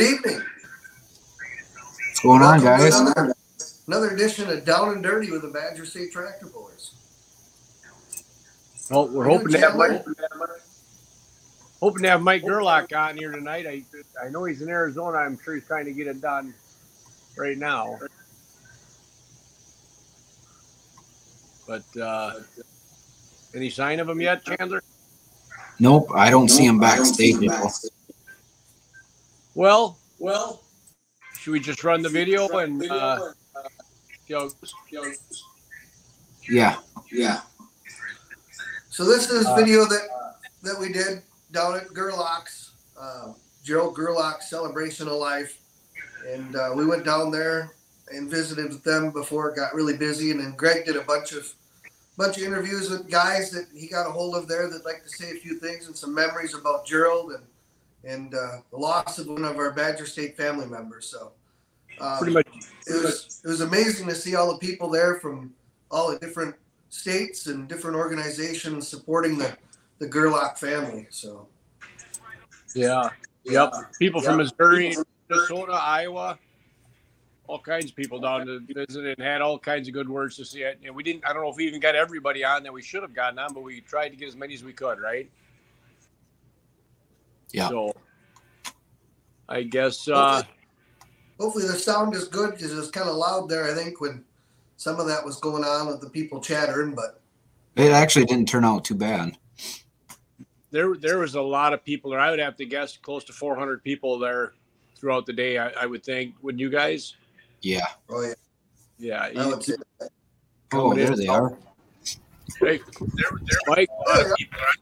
good evening. What's going on, guys? Another, another edition of Down and Dirty with the Badger State Tractor Boys. Well, we're hoping to have Mike, Chandler? hoping to have Mike Gerlach on here tonight. I I know he's in Arizona. I'm sure he's trying to get it done right now. But uh, any sign of him yet, Chandler? Nope, I don't see him backstage. April. Well, well, should we just run the video and uh, you know, Yeah, yeah. So this is Uh, video that that we did down at Gerlach's, uh, Gerald Gerlach's celebration of life, and uh, we went down there and visited with them before it got really busy, and then Greg did a bunch of bunch of interviews with guys that he got a hold of there that like to say a few things and some memories about Gerald. And and uh, the loss of one of our Badger State family members. So. Uh, pretty much it was it was amazing to see all the people there from all the different states and different organizations supporting the the Gerlach family. So Yeah. Yep. People from Yep. Missouri, Minnesota, Iowa, all kinds of people down to visit and had all kinds of good words to say. And we didn't. I don't know if we even got everybody on that we should have gotten on, but we tried to get as many as we could. Right. Yeah. So I guess. uh hopefully the sound is good because it was kind of loud there. I think when some of that was going on with the people chattering, but It actually didn't turn out too bad. There, there was a lot of people there. I would have to guess close to 400 people there throughout the day. I, I would think. Wouldn't you guys? Yeah. oh yeah, Yeah. I would say that. Oh, there they are. Hey, there, there, Mike. A lot of people, right?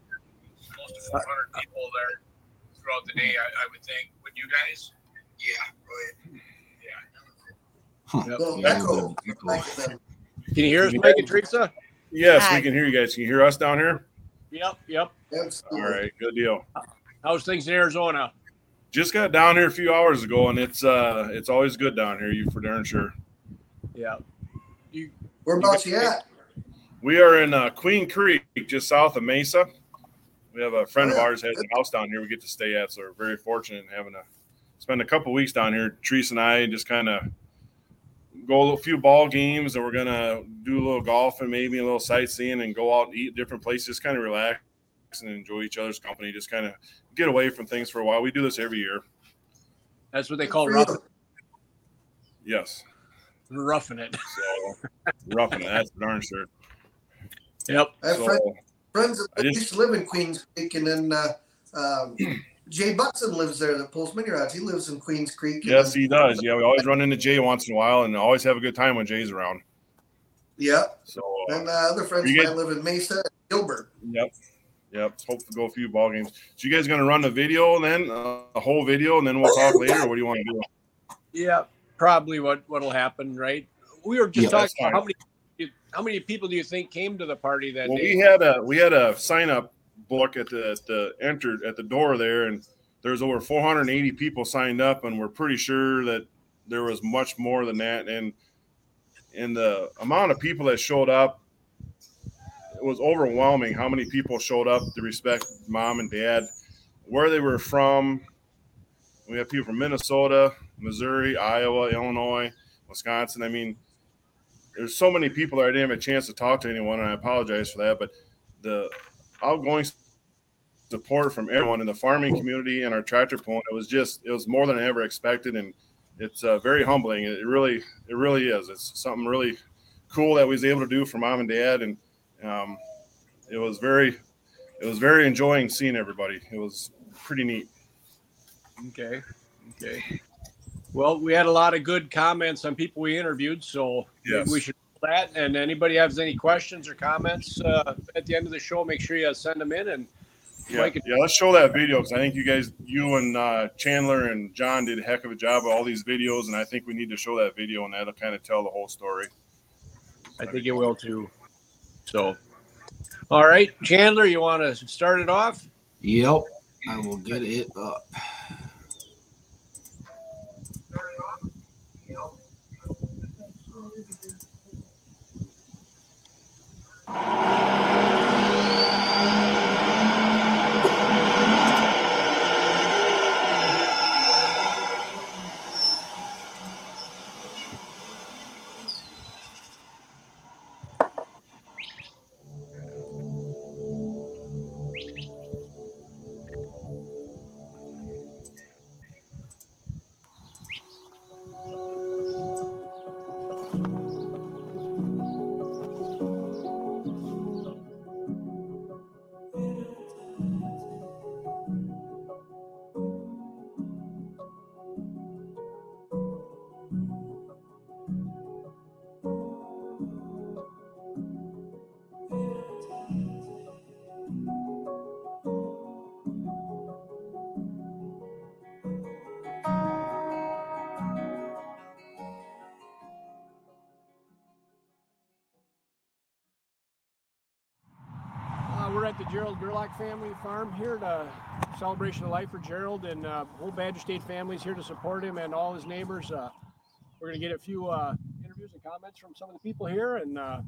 Close to 400 people there throughout the day. I, I would think. Would you guys? Yeah. Yeah. Huh. Yep. little Yeah, echo. a little Like them. Can you hear us, Mike and Teresa? Yes, Hi. we can hear you guys. Can you hear us down here? Yep. Yep. Absolutely. All right, good deal. How's things in Arizona? Just got down here a few hours ago, and it's uh, it's always good down here. You for darn sure. Yeah. You. Whereabouts you at? We are in uh, Queen Creek, just south of Mesa. We have a friend of ours has a house down here. We get to stay at, so we're very fortunate in having to spend a couple weeks down here. Teresa and I just kind of go a few ball games, and we're gonna do a little golf and maybe a little sightseeing, and go out and eat different places. Kind of relax and enjoy each other's company. Just kind of get away from things for a while. We do this every year. That's what they call rough. Yes. roughing it. So roughing it. That's darn sure. Yep. I have So, friends, friends that I just- used to live in Queens Creek, and then uh, um, Jay Butson lives there that pulls mini rods. He lives in Queens Creek. yes, he does. Yeah, we always run into Jay once in a while, and always have a good time when Jay's around. Yeah, So, and uh, uh, other friends You of get- mine live in Mesa, and Gilbert. yep, yep. Hope to go a few ball games. So, you guys gonna run the video then, uh, a whole video, and then we'll talk later. What do you want to do? Yeah. Probably what what'll happen, right? We were just Yeah, talking about how many how many people do you think came to the party that Well, day? we had a we had a sign up book at the at the entered at the door there, and there's over 480 people signed up, and we're pretty sure that there was much more than that, and and the amount of people that showed up it was overwhelming. How many people showed up to respect mom and dad, where they were from. We have people from Minnesota, Missouri, Iowa, Illinois, Wisconsin. I mean, there's so many people that I didn't have a chance to talk to anyone, and I apologize for that. But the outgoing support from everyone in the farming community and our tractor pool, it was just it was more than I ever expected, and it's uh, very humbling. It really it really is. It's something really cool that we was able to do for mom and dad, and um, it was very it was very enjoying seeing everybody. It was pretty neat. Okay. Okay. Well, we had a lot of good comments on people we interviewed, so maybe Yes. we should do that. And anybody has any questions or comments uh, at the end of the show, make sure you send them in. And Yeah, Mike- yeah. Let's show that video because I think you guys, you and uh, Chandler and John did a heck of a job of all these videos, and I think we need to show that video, and that'll kind of tell the whole story. I think it will too. So, all right, Chandler, you want to start it off? Yep. I will get it up. Family farm here to celebration of life for Gerald and uh, whole Badger State families here to support him and all his neighbors. Uh, we're gonna get a few uh, interviews and comments from some of the people here and uh,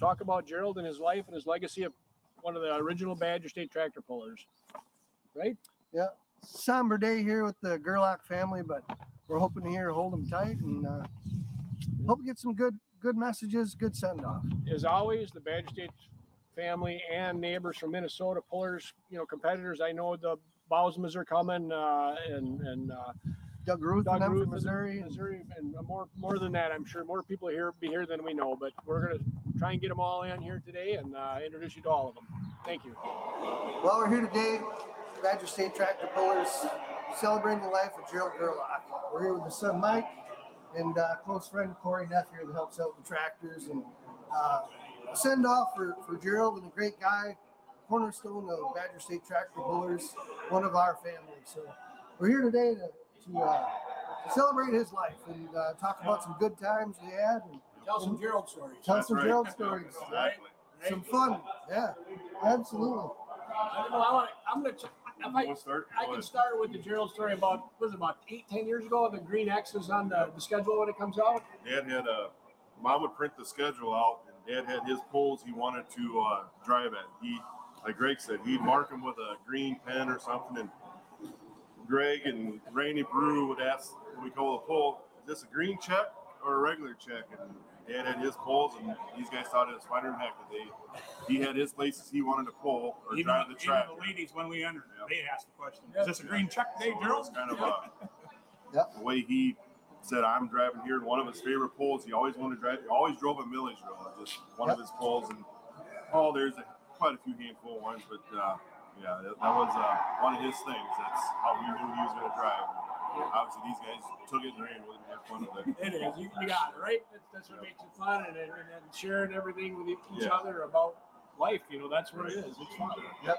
talk about Gerald and his life and his legacy of one of the original Badger State tractor pullers. Right? Yeah. Somber day here with the Gerlach family, but we're hoping to hear hold them tight and uh, hope we get some good good messages, good send off. As always, the Badger State family and neighbors from Minnesota pullers, you know, competitors. I know the Bowsmas are coming uh, and and uh, Doug Ruth Doug Ruth from Missouri. and- Missouri, and more more than that, I'm sure more people here be here than we know. But we're gonna try and get them all in here today and uh, introduce you to all of them. Thank you. Well, we're here today, Badger State Tractor Pullers, celebrating the life of Gerald Gerlach. We're here with his son Mike and uh, close friend Corey Neff here that helps out with the tractors and uh, send off for, for Gerald and a great guy, cornerstone of Badger State Track Tractor Pullers, one of our family. So we're here today to, to, uh, celebrate his life and uh, talk about some good times we had and Tell some Gerald stories. tell That's some right. Gerald stories. Exactly. Some fun. Yeah, absolutely. I don't know. I want, I'm gonna. I, We'll start. I can start with the Gerald story about was it about eight ten years ago. The Green X is on the, the schedule when it comes out. Dad had a mom would print the schedule out, and Dad had his poles he wanted to uh, drive at. He, like Greg said, he'd mark them with a green pen or something, and Greg and Randy Brew would ask, what we call the pole, is this a green check or a regular check? And Dad had his poles, and these guys thought it was finer than heck that they. He had his places he wanted to pull or Even, drive the even track. the ladies, when we entered, Yeah. they asked the question, is this a green check day, Gerald? Kind of a, Yep. the way he said, I'm driving here. And one of his favorite pulls. he always wanted to drive, he always drove a Milledgeville, just one of his pulls. And oh, there's a, quite a few handful of ones, but uh, yeah, that, that was uh, one of his things. That's how he knew he was going to drive. Obviously, these guys took it and ran with it and had fun with it. It is. You, you got it right. That's, that's what makes it fun, and, and, and sharing everything with each Yeah. other about life. You know, that's what it is. It's fun. Yep.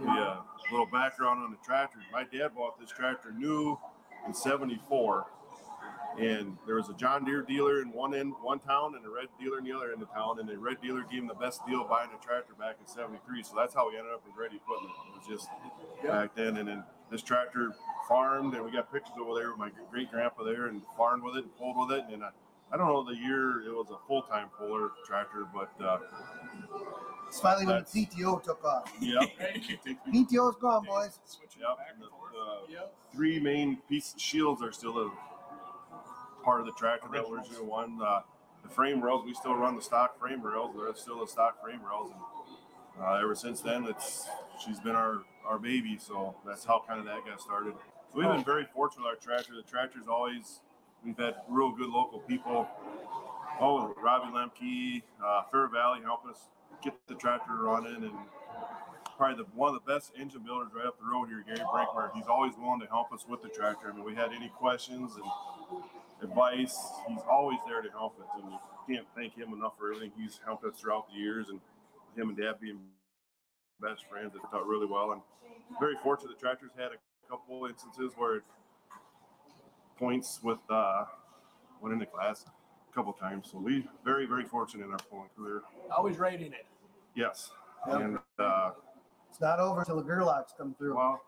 The uh, little background on the tractor. My dad bought this tractor new in '74, and there was a John Deere dealer in one end, one town, and a red dealer in the other end of town. And the red dealer gave him the best deal buying a tractor back in '73. So that's how we ended up with Red Equipment. It was just back then. And then this tractor farmed, and we got pictures over there with my great grandpa there, and farmed with it and pulled with it. And I, I don't know the year it was a full time puller tractor, but uh, It's finally when the PTO took off. yeah. PTO's gone, boys. Switching Yep. back and and the- the Yep. three main pieces shields are still a part of the tractor that was original one. Uh, the frame rails, we still run the stock frame rails. They're still the stock frame rails, and uh, ever since then, it's she's been our our baby. So that's how kind of that got started. So we've been very fortunate with our tractor. The tractor's always we've had real good local people. Oh, Robbie Lemke, uh, Fair Valley helping us get the tractor running, and probably the one of the best engine builders right up the road here, Gary Brinkmer. He's always willing to help us with the tractor. I mean, we had any questions and advice, he's always there to help us, and you can't thank him enough for everything he's helped us throughout the years. And him and Dad being best friends, it worked out really well. And very fortunate the tractor's had a couple instances where it points with uh, went into class a couple times. So we very very fortunate in our pulling career. Always rating it. Yes, Yep. and. Uh, It's not over until the Gerlachs come through. Well,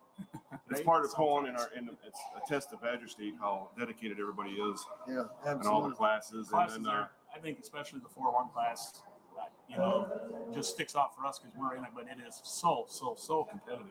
it's part of pulling in our, in it's a test of Badger State how dedicated everybody is Yeah, and all the absolutely. classes. Classes And then, uh, are, I think especially the four one class, that, you know, just sticks out for us because we're in it, but it is so, so, so competitive.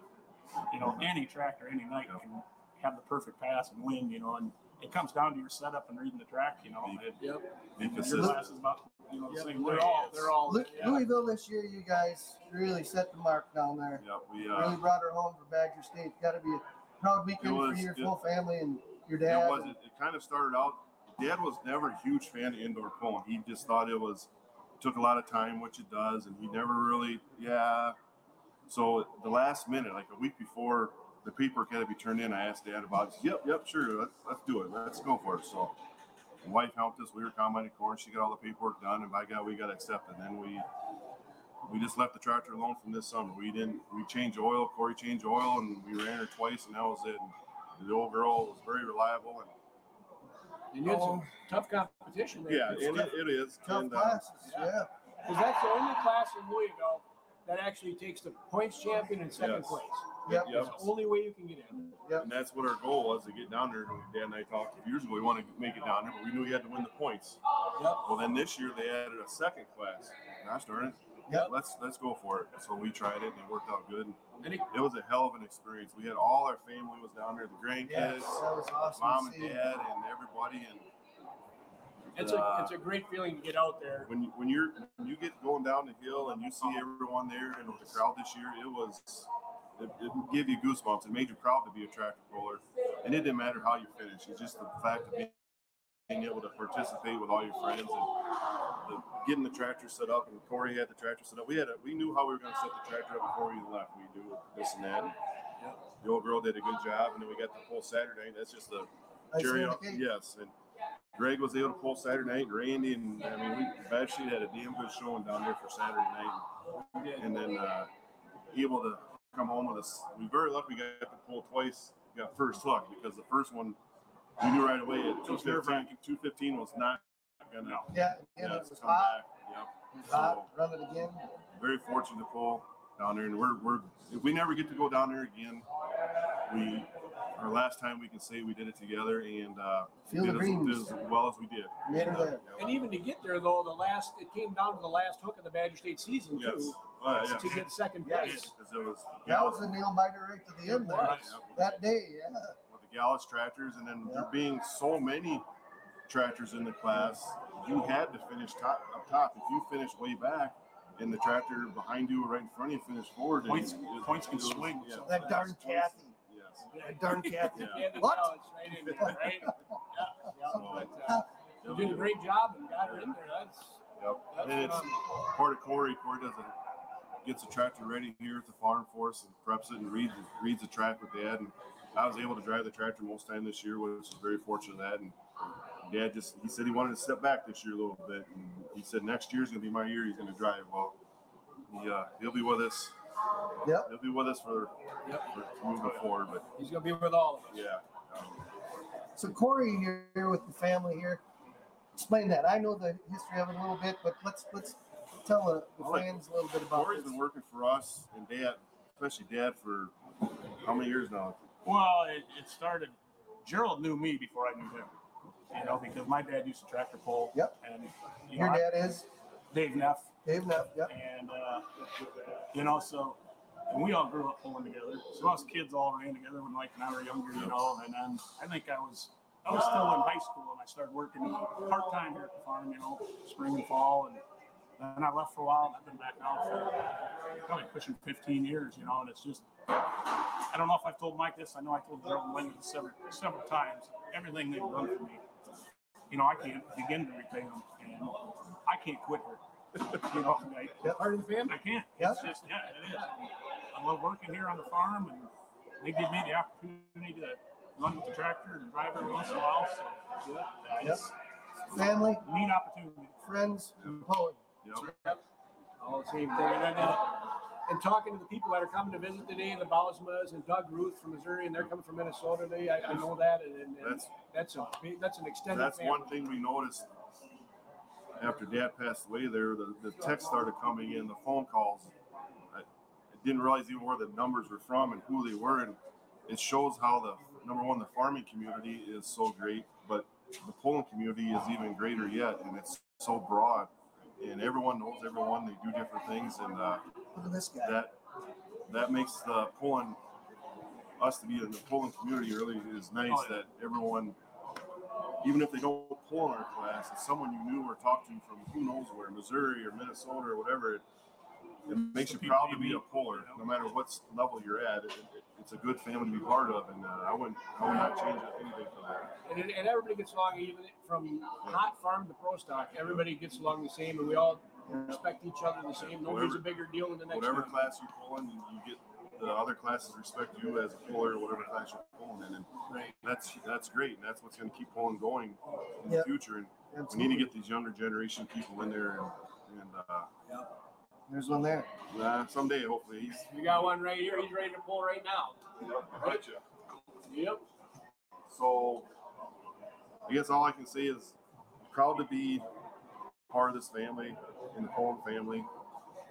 You know, any tractor, any night can have the perfect pass and win, you know, and it comes down to your setup and reading the track, you know. It, Yep. be your consistent. class is about, you know, the Yep. same. They're all. They're all. Lu- yeah. Louisville this year, you guys really set the mark down there. Yep, we, Really uh, brought her home for Badger State. Got to be a proud weekend was- for your it- full family and your it dad. was, it, it kind of started out, Dad was never a huge fan of indoor pulling. He just thought it was, took a lot of time, which it does. And he never really, yeah. So the last minute, like a week before the paperwork had to be turned in, I asked Dad about it. Yep, yep, sure. Let's, let's do it. Let's go for it. So my wife helped us. We were combining corn. She got all the paperwork done, and by God, we got accepted. And then we we just left the tractor alone from this summer. We didn't. We changed oil. Corey changed oil, and we ran her twice, and that was it. And the old girl was very reliable, and And you had some tough competition there. yeah, and it, it is. Tough and, uh, classes. Yeah. Because that's the only class in Louisville that actually takes the points champion and second Yes. place. Yep. Yep. It's the only way you can get in. And that's what our goal was to get down there. Dan and I talked a few years ago. We wanted to make it down there, but we knew you had to win the points. Yep. Well, then this year they added a second class. Gosh darn it. Yep. Let's let's go for it. So we tried it and it worked out good. And it, It was a hell of an experience. We had all our family was down there, the grandkids, Yes, awesome. mom and see. dad, and everybody. And it's a uh, it's a great feeling to get out there. when you, when you're when you get going down the hill and you see everyone there and with the crowd this year, it was it, it gave you goosebumps. It made you proud to be a tractor puller, and it didn't matter how you finished. It's just the fact of being, able to participate with all your friends and the, getting the tractor set up. And Corey had the tractor set up. We had a, we knew how we were going to set the tractor up before we left. We knew this and that. And the old girl did a good job, and then we got the full Saturday. That's just the cherry on the on cake. yes and Greg was able to pull Saturday night. Randy and I mean, we Badger State had a damn good showing down there for Saturday night, and then uh, able to come home with us. We very lucky we got to pull twice. We got first hook because the first one we knew right away at 215, 215 was not gonna No. Yeah, yeah, it was come hot. back. Yep. It was hot. Run it again. Very fortunate to pull down there, and we're we're if we never get to go down there again, we our last time we can say we did it together and uh, Feel did the as, greens. did as well as we did. Made her there. And even to get there though, the last it came down to the last hook of the Badger State season Yes. too Yeah. to get second Yes. place. Because it was That was a nail biter right to the end there. Right. That day, yeah. with the Gallus tractors, and then Yeah. there being so many tractors in the class, you had to finish top up top. If you finished way back, and the tractor behind you or right in front of you finished forward, Points- it was- points can swing. yeah. That darn Kathy. Yes. That darn Kathy. Yeah. Yeah, the What? balance right in there, right? Yeah, yeah. But, uh, you did a great job and got her in there. That's Yep. That's And it's phenomenal. part of Corey. Corey does a gets the tractor ready here at the farm for us and preps it and reads reads the track with Dad. And I was able to drive the tractor most time this year, which is very fortunate that. And Dad just he said he wanted to step back this year a little bit, and he said next year's gonna be my year. He's gonna drive. Well, he uh, he'll be with us. Yep. He'll be with us for, Yep. for moving forward. But he's gonna be with all of us. yeah, um, So Corey here with the family here. Explain that. I know the history of it a little bit, but let's let's tell the, the All right. fans a little bit about Corey's this. been working for us and Dad, especially Dad, for how many years now? Well, it, it started. Gerald knew me before I knew him. You know, because my dad used to tractor pull. Yep. And you Your know, I- dad is Dave Neff, Dave Neff. Yep. and uh, you know, so and we all grew up pulling together. So us kids all ran together when Mike and I were younger, you know. And then I think I was I was still in high school and I started working part time here at the farm, you know, spring and fall. And then I left for a while and I've been back now for probably pushing 15 years, you know. And it's just I don't know if I've told Mike this. I know I told Gerald Wendy several several times. Everything they've done for me, you know, I can't begin to repay them, and I can't quit here. You know, I, Part of the family. I can't. Yeah. It's just yeah, it is. I love working here on the farm, and they give me the opportunity to run with the tractor and drive every once in a while. So yeah, it's Family, neat opportunity. friends, and pulling. Yep. All the same thing. And, then, uh, and talking to the people that are coming to visit today, the Bausmas and Doug Ruth from Missouri, and they're coming from Minnesota today. I, I know that, and, and, That's- that's a big, that's an extended That's family. one thing we noticed after Dad passed away. There, the, the text started coming in, the phone calls. I, I didn't realize even where the numbers were from and who they were, and it shows how the number one, the farming community is so great, but the pulling community is even greater yet, and it's so broad, and everyone knows everyone. They do different things, and uh, Look at this guy. that that makes the pulling us to be in the pulling community really is nice Oh, yeah. that everyone even if they don't pull in our class it's someone you knew or talked to from who knows where missouri or minnesota or whatever it, it makes you proud to be a puller no matter what level you're at it, it- it's a good family to be part of and uh, i wouldn't i would not change anything for that And, and everybody gets along, even from hot farm to pro stock. Everybody gets along the same, and we all respect each other the same. Nobody's Whatever- a bigger deal than the next whatever one. class you pull in you, you get the other classes respect you as a puller or whatever class you're pulling in and Right. that's that's great and that's what's going to keep pulling going in Yep. the future and we need to get these younger generation people in there and, and uh, There's one there. uh, someday hopefully he's We got one right here. He's ready to pull right now. Yep, gotcha. Yep. so i guess all i can say is proud to be part of this family in the Cohen family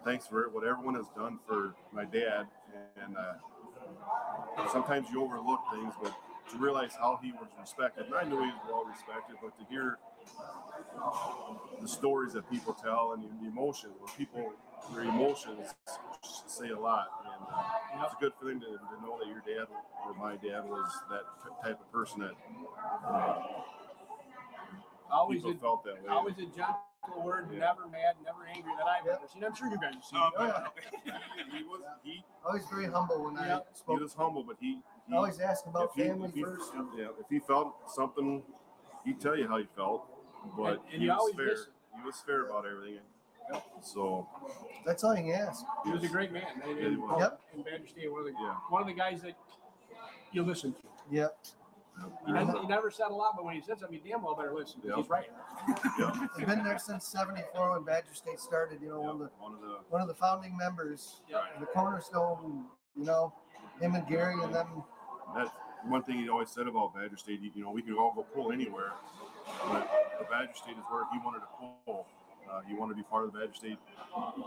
thanks for what everyone has done for my dad. And uh, sometimes you overlook things, but to realize how he was respected, and I knew he was well respected, but to hear the stories that people tell and the emotions, when people, their emotions say a lot. And uh, it's a good feeling to, to know that your dad or my dad was that type of person that uh, Always people a, felt that way. always a gentle word, Yeah. never mad, never angry that I've ever seen. I'm sure you guys have seen. Oh, it. but- he was he, Always very humble when I Yep. he was humble, but he, he Always asked about if he, family he, first. yeah, if he felt something, he'd tell you how he felt. But And- and he he was always fair. listened. He was fair about everything. Yep. So That's all you can ask. He was a great man. And, Yeah, was. Yep. in Badger State, one of the Yeah. one of the guys that you listen to. Yep. He, doesn't, he never said a lot, but when he said something, you damn well better listen. Yeah. He's right. yeah, I've been there since '74 when Badger State started. You know, one of the one of the one of the founding members, Yeah. the cornerstone. You know, him and Gary and them. that's one thing he always said about Badger State. You know, we could all go pull anywhere, but the Badger State is where he wanted to pull. Uh, he wanted to be part of the Badger State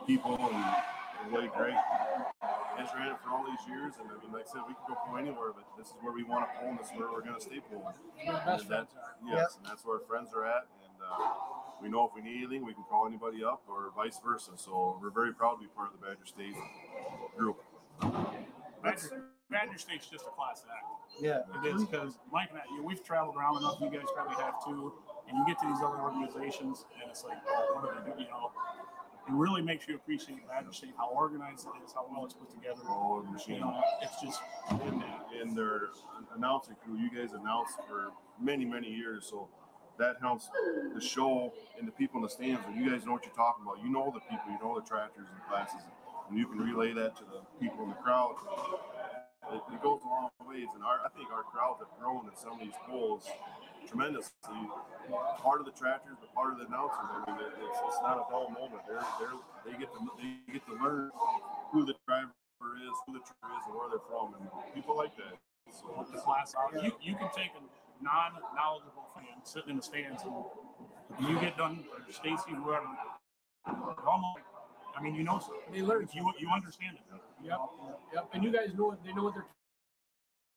people and, and Wade Gray has ran it for all these years. And I mean, like I said, we could go pull anywhere, but this is where we want to pull, and this is where we're going to stay pulling. Where the best And that- friends are. Yes, and that's where our friends are at. And uh, we know if we need anything, we can call anybody up or vice versa. So we're very proud to be part of the Badger State group. That's, Badger, Badger State's just a class act. Yeah. It is because Mike and I, you know, we've traveled around enough. You guys probably have too. And you get to these other organizations, and it's like, oh, what do they do? You know, it really makes you appreciate Badger State, how organized it is, how well it's put together. all the You machine. know, it's just And, and their announcing crew, you guys announced for many, many years. So that helps the show and the people in the stands. When you guys know what you're talking about, you know the people, you know the tractors and classes, and you can relay that to the people in the crowd. It, it goes a long ways, and our, I think our crowds have grown in some of these polls tremendously. Part of the tractors, but part of the announcers. I mean, it, it's, it's not a dull moment. They're, they're, they get to they get to learn who the driver is, who the tractor is, and where they're from, and people like that. So with the class out. You, you can take a non-knowledgeable fan sitting in the stands, and you get done, or Stacy, whoever, almost. I mean, you know, something. They learn. you you understand it. Yep. Yep. And you guys know what they know what they're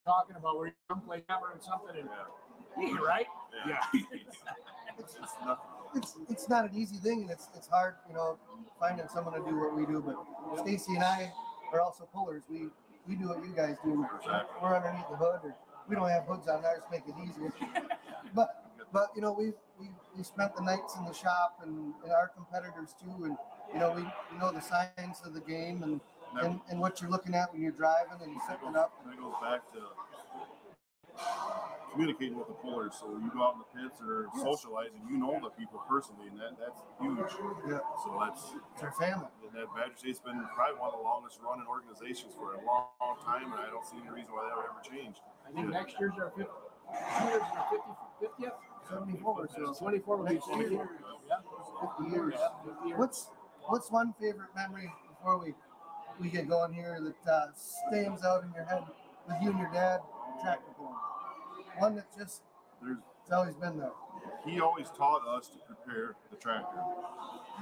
talking about. Where you're play hammer and something, and yeah, you're right. Yeah. it's, it's. It's it's not an easy thing, and it's it's hard, you know, finding someone to do what we do. But Stacy and I are also pullers. We we do what you guys do. Exactly. We're underneath the hood, or we don't have hoods on ours, make it easier. But but you know we we we spent the nights in the shop and, and our competitors too, and you know we, we know the science of the game and, and and what you're looking at when you're driving and That setting goes, it up. that goes back to communicating with the pullers. So you go out in the pits or Yes. socializing, you know the people personally, and that, that's huge. Yeah, So that's it's our family. and that Badger State's been probably one of the longest running organizations for a long, long time, and I don't see any reason why that would ever change. I think next year's our 50, two years our 50, 50th. 74, so 24 will be Next 20 year. years. Yeah. 50 years. Yeah, 50 years. What's what's one favorite memory before we we get going here that uh, stands out in your head with you and your dad tractor pulling? One that just There's it's always been there. he always taught us to prepare the tractor.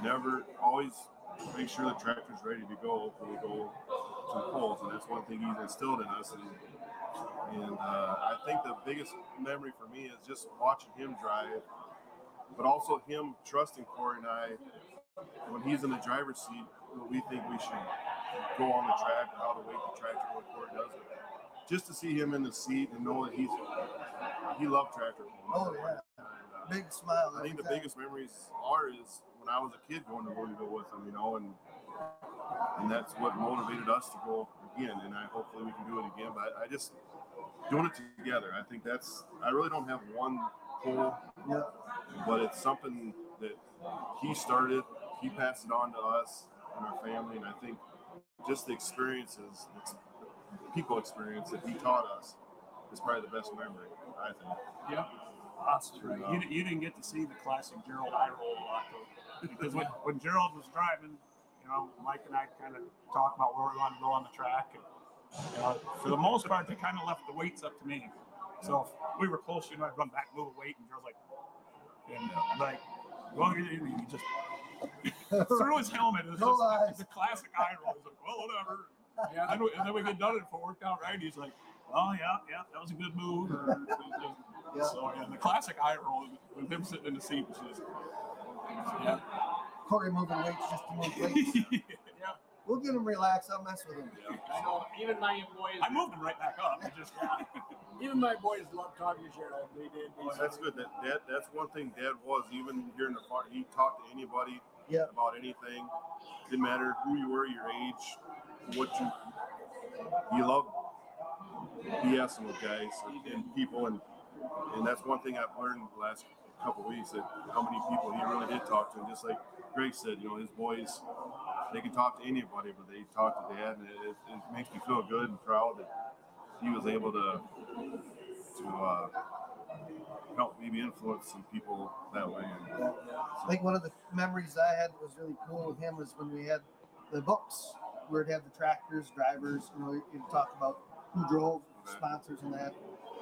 Never, always make sure the tractor's ready to go when we go to the polls, and that's one thing he's instilled in us. And, and uh, I think the biggest memory for me is just watching him drive, but also him trusting Corey and I when he's in the driver's seat. What we think we should go on the track, how to weight the tractor, what Corey does. Just to see him in the seat and know that he's he loved tractor. pulling. Oh yeah, And, uh, big smile. I think the time. biggest memories are is when I was a kid going to Louisville with him, you know, and and that's what motivated us to go again. And I hopefully we can do it again. But I, I just doing it together. I think that's. I really don't have one pull, Yeah, but it's something that he started. He passed it on to us and our family, and I think just the experiences, ex- people experience that he taught us is probably the best memory. I think. Yeah. That's true. You, you didn't get to see the classic Gerald eye roll a lot though, because when, when Gerald was driving, you know, Mike and I kind of talked about where we wanted to go on the track, and you know, for the most part, they kind of left the weights up to me. So if we were close, you know, I'd run back, move a weight, and Gerald's like, and I'm like, well, you, you you just threw his helmet. It was No just lies. the classic eye roll. He's like, well, whatever. Yeah. And, we- and then we get done and if it worked out right, he's like, oh yeah, yeah, that was a good move. Or, Yeah. So yeah, the classic eye roll with him sitting in the seat was just yeah. Corey moving weights just to move weights. Yeah. We'll get him relaxed. I'll mess with him. I know. Even my boys. I moved him right back up. It just Even my boys love talking to Gerald. They did. They Well, that's good. That, that that's one thing Dad was even here in the farm. He talked to anybody Yeah. about anything. Didn't matter who you were, your age, what you you love. Some of guys and people, and and that's one thing I've learned the last couple weeks that how many people he really did talk to. And just like Greg said, you know, his boys they can talk to anybody, but they talk to Dad, and it, it makes me feel good and proud that he was able to to. Uh, help maybe influence some people that way. And I think one of the memories I had that was really cool with him was when we had the books where it had the tractors, drivers, you know, you talk about who drove, sponsors, and that.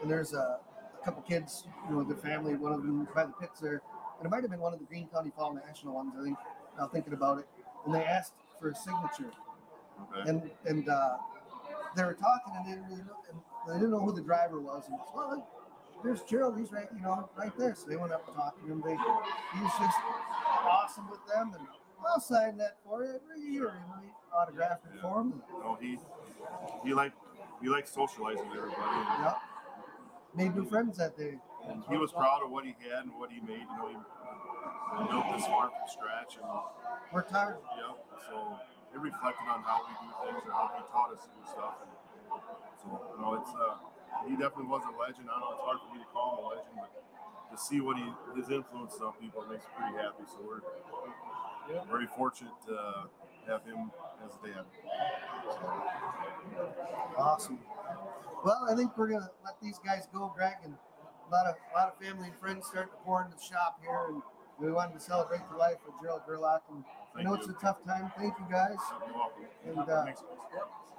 And there's a, a couple kids, you know, their family, one of them by the pits there, and it might have been one of the Green County Fall National ones, I think. Now thinking about it, and they asked for a signature, okay. and and uh, they were talking, and they, didn't know, and they didn't know who the driver was, and well, there's Gerald, he's right, you know, right there. So they went up and talked to him. They, he was just awesome with them, and I'll sign that for you every year. Know, he autographed it for him. know, he he liked he liked socializing with everybody. And Yep. Made new friends that day. he was proud of what he had and what he made. You know, he, built this farm from scratch, and Worked hard. yeah, so it reflected on how we do things and how he taught us to do stuff. And so, you know, it's uh, he definitely was a legend. I don't know it's hard for me to call him a legend, but to see what he his influence on people makes me pretty happy. So we're very fortunate to have him as a dad. Awesome. Well, I think we're gonna let these guys go, Greg, and a lot of a lot of family and friends starting to pour into the shop here, and we wanted to celebrate the life of Gerald Gerlach. And I know you. it's a tough time. Thank you guys. You're welcome. And uh, makes sense.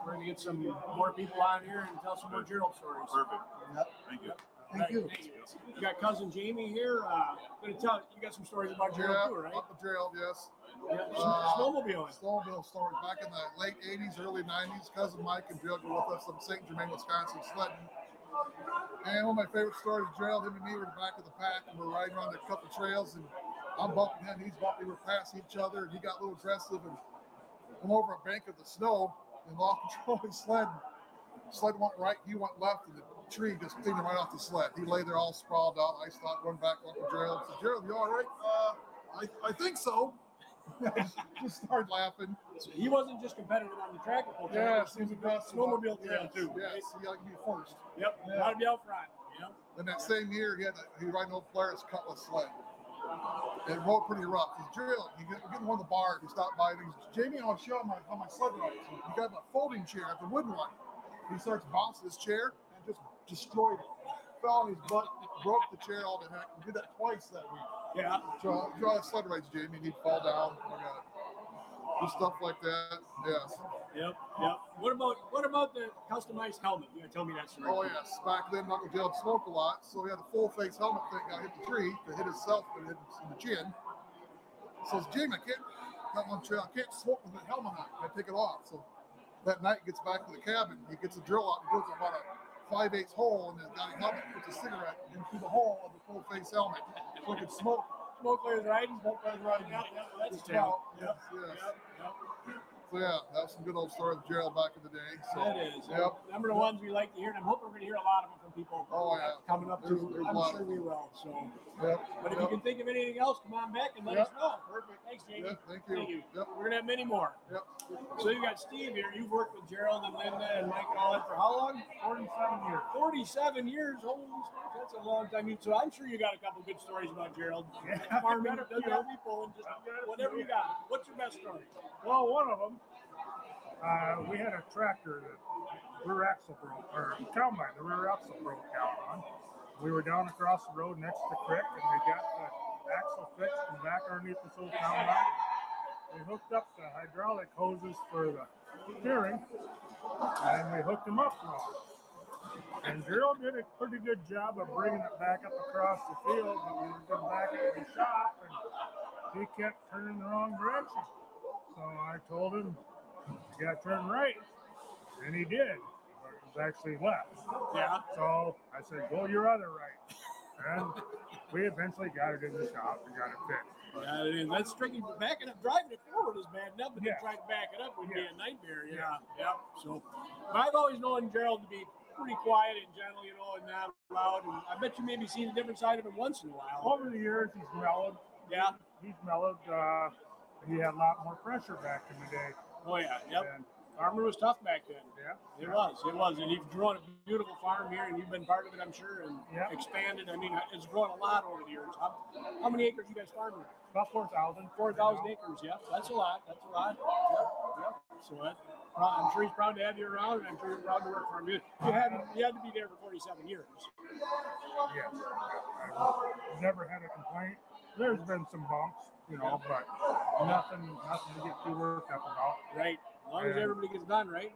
We're gonna get some more people on here and tell some more Gerald stories. Perfect. yep, Thank you. thank you. You got cousin Jamie here. Uh, gonna tell you got some stories about Gerald Yeah, too, right? up with Gerald, yes. Yeah, Uh, snowmobiling. Snowmobile stories back in the late 80s, early 90s. Cousin Mike and Gerald were with us from St. Germain, Wisconsin, sledding. And one of my favorite stories, Gerald, him and me were in the back of the pack, and we're riding around a couple trails, and I'm bumping him, he's bumping, we're passing each other, and he got a little aggressive and went over a bank of the snow and lost control of his sled. Sled went right, he went left, and the tree just cleaned him right off the sled. He lay there all sprawled out. I stopped, run back up to Gerald. Said, Gerald, you all right? Uh, I, I think so. just started laughing. So he wasn't just competitive on the track. Yes, he was a snowmobile trail too. right? Yes, he liked to be first. Yep. Yeah. Gotta be out front. Yep. Then that same year, he had a, he riding old Polaris Cutlass sled. It rode pretty rough. He's Gerald, he get, getting one of the bars. He stopped by and he goes, Jamie, I'll to show him my, how my sled rides. He got a folding chair, at the wooden one. He starts bouncing his chair and just destroyed it. Fell on his butt, broke the chair all the heck. He did that twice that week. Yeah. Draw, draw his sled rides, Jamie, and he'd fall down. I got it. Just stuff like that. Yes. Yep. Yep. What about what about the customized helmet? You gotta tell me that story. Oh yes, back then Uncle Gerald smoked a lot, so he had a full face helmet thing. Got hit the tree to hit himself and hit in the chin. Says Jim, I can't come on trail. I can't smoke with the helmet on. I take it off. So that night gets back to the cabin. He gets a drill out. He goes about a five eighths hole and then got a helmet. Puts a cigarette into the hole of the full face helmet could smoke. Smoke players riding. Smoke players riding. Yep. Yep. That's Just tail. out. Yep. Yes. Yep. Yep. So yeah, that was some good old stories of Gerald back in the day. So That is. Yep. Number the ones we like to hear, and I'm hoping we're gonna hear a lot of them from people Oh yeah. coming up There's- too. there's a I'm lot sure we will. So, Yep. but if yep. you can think of anything else, come on back and let Yep. us know. Perfect. Thanks, Jamie. Yep, thank you. Thank you. Yep. We're gonna have many more. Yep. So you got Steve here. You've worked with Gerald and Linda and Mike and all that for how long? 47 years. 47 years. Holy smokes, that's a long time. You- So I'm sure you got a couple good stories about Gerald. Yeah, Farming, I got a doesn't few. have people, and just I've got a whatever few. you got. What's your best story? Well, one of them, uh, we had a tractor that rear axle broke, or combine, the rear axle broke down on. We were down across the road next to the creek, and we got the axle fixed and back underneath this old combine. We hooked up the hydraulic hoses for the steering, and we hooked them up wrong. And Gerald did a pretty good job of bringing it back up across the field, but we going back into the shop, and he kept turning the wrong direction. So I told him, you got to turn right. And he did. It was actually left. Yeah. So I said, go your other right. And we eventually got it in the shop and got it fixed. Yeah, it is. That's tricky. Backing up, driving it forward is bad enough, but then Yeah. trying to back it up would be a nightmare. Yeah, yeah. So, I've always known Gerald to be pretty quiet and gentle, you know, and not loud. And I bet you maybe seen a different side of him once in a while. Over the years, he's mellowed. Yeah. He's mellowed. Uh, he had a lot more pressure back in the day. Oh yeah. Yep. And, Farmer was tough back then. yeah. It was. It was. And you've grown a beautiful farm here, and you've been part of it, I'm sure, and Yeah. expanded. I mean, it's grown a lot over the years. How, how many acres you guys farming? About 4,000. Four thousand acres. Yeah, that's a lot. That's a lot. Yep. Yep. So that, I'm sure he's proud to have you around, and I'm sure you're proud to work for him. You, you had you had to be there for 47 years. Yes. I've never had a complaint. There's been some bumps, you know, but nothing, nothing to get too worked up about. Right. As long as everybody gets done, right?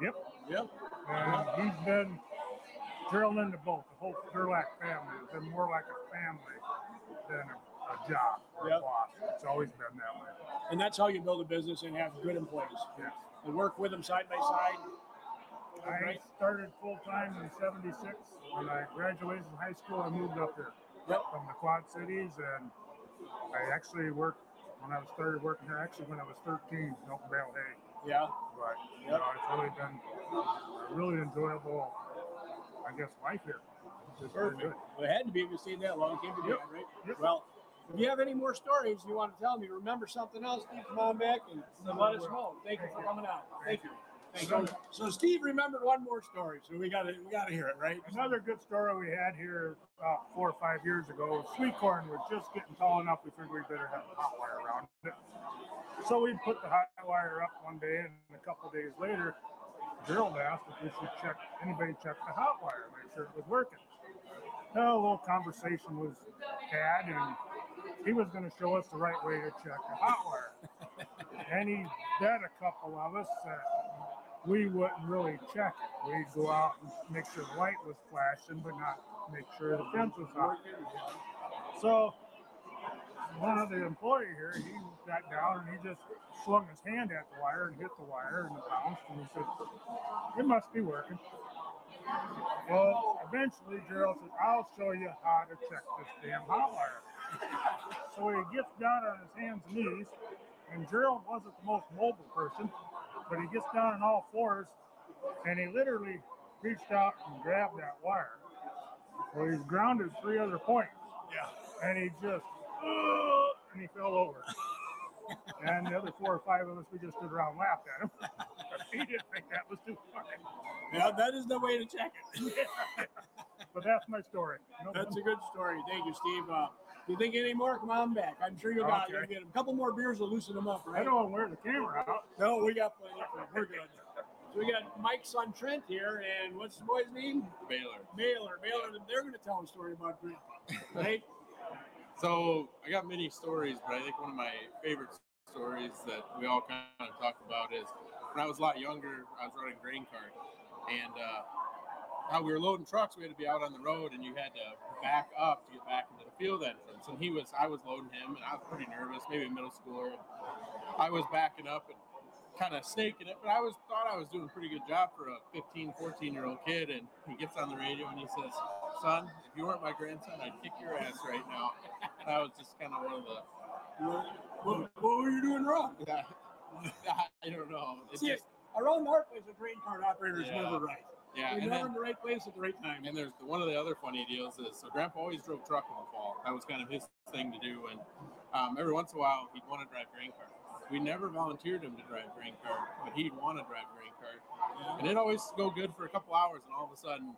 Yep. Yep. And he's been drilled into both. The whole Gerlach family has been more like a family than a, a job or Yep. a boss. It's always been that way. And that's how you build a business and have good employees Yes. and work with them side by side. I Right. started full time in '76. When I graduated from high school, I moved up here Yep. from the Quad Cities, and I actually worked when I was started working here. Actually, when I was 13, milking bale hay. Yeah. But you Yep. know, it's really been a really enjoyable, I guess, life here. Perfect. good. Well, it had to be if you stayed that long. Came to do Yep. it, right? Yep. Well, if you have any more stories you want to tell me, remember something else, Steve, come on back and, and let us know. Thank you for coming out. Thank you. Thank you. So Steve remembered one more story, so we got to we got to hear it, right? Another good story we had here about four or five years ago. Sweet corn was just getting tall enough. We figured we better have a hot wire around it. So we put the hot wire up one day, and a couple days later, Gerald asked if we should check anybody check the hot wire, make sure it was working. Well, a little conversation was had, and he was going to show us the right way to check the hot wire. and he bet a couple of us that we wouldn't really check it. We'd go out and make sure the light was flashing, but not make sure the fence was up. So one of the employee here, he got down and he just swung his hand at the wire and hit the wire and it bounced and he said, It must be working. Well, eventually Gerald said, I'll show you how to check this damn hot wire. So he gets down on his hands and knees, and Gerald wasn't the most mobile person, but he gets down on all fours and he literally reached out and grabbed that wire. So he's grounded three other points. Yeah. And he just, "Ugh," and he fell over. and the other four or five of us, we just stood around and laughed at him. he didn't think that was too funny. Yeah, that is the way to check it. But that's my story. No- That's a good story. Thank you, Steve. Uh, if you think any more, come on back. I'm sure you'll got Okay. you'll get them. A couple more beers will loosen them up, right? I right? don't want to wear the camera out. No, we got plenty. of them. We're good. So we got Mike's son Trent here, and what's the boy's name? Baylor. Baylor. Baylor. They're going to tell a story about Grandpa, right? So I got many stories, but I think one of my favorite stories that we all kind of talk about is when I was a lot younger, I was running grain cart, and uh, how we were loading trucks, we had to be out on the road, and you had to back up to get back into the field entrance. And he was, I was loading him, and I was pretty nervous, maybe a middle schooler. And I was backing up and kind of snaking it, but I was thought I was doing a pretty good job for a 15, 14 year old kid. And he gets on the radio and he says, "Son, if you weren't my grandson, I'd kick your ass right now." That was just kind of one of the. What, what were you doing wrong? I don't know. It See, just, our place, a grain cart operator is Yeah. never right. Yeah, You're and never then, in the right place at the right time. and there's one of the other funny deals is so Grandpa always drove truck in the fall. That was kind of his thing to do, and um, every once in a while he'd want to drive grain cart. We never volunteered him to drive grain cart, but he'd want to drive grain cart, and it'd always go good for a couple hours, and all of a sudden.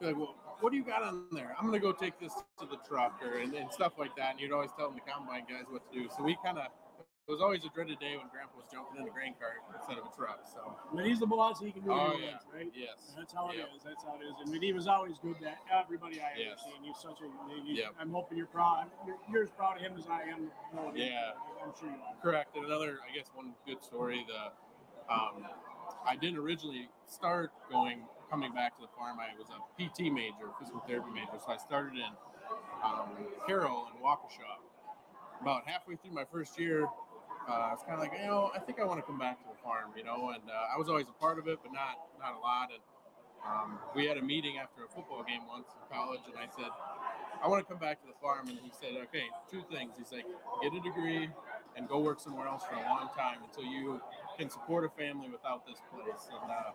be Like, well, what do you got on there? I'm gonna go take this to the truck or and, and stuff like that. And you'd always tell him the combine guys what to do. So we kind of it was always a dreaded day when Grandpa was jumping in a grain cart instead of a truck. So he's the boss, he can do Oh, yeah. right? yes, That's how it is. Yep. That's how it is. And he was always good to everybody I ever Yes. seen. He's such a. You, Yep. I'm hoping you're proud. You're, you're as proud of him as I am. Yeah. I'm sure you are. Correct. And another, I guess, one good story. The um, I didn't originally start going coming back to the farm. I was a PT major, physical therapy major. So I started in um, Carroll and Waukesha, about halfway through my first year, uh, it's kind of like you know I think I want to come back to the farm, you know, and uh, I was always a part of it, but not not a lot. And um, we had a meeting after a football game once in college, and I said I want to come back to the farm, and he said, okay, two things. He's like, get a degree and go work somewhere else for a long time until you can support a family without this place. And uh,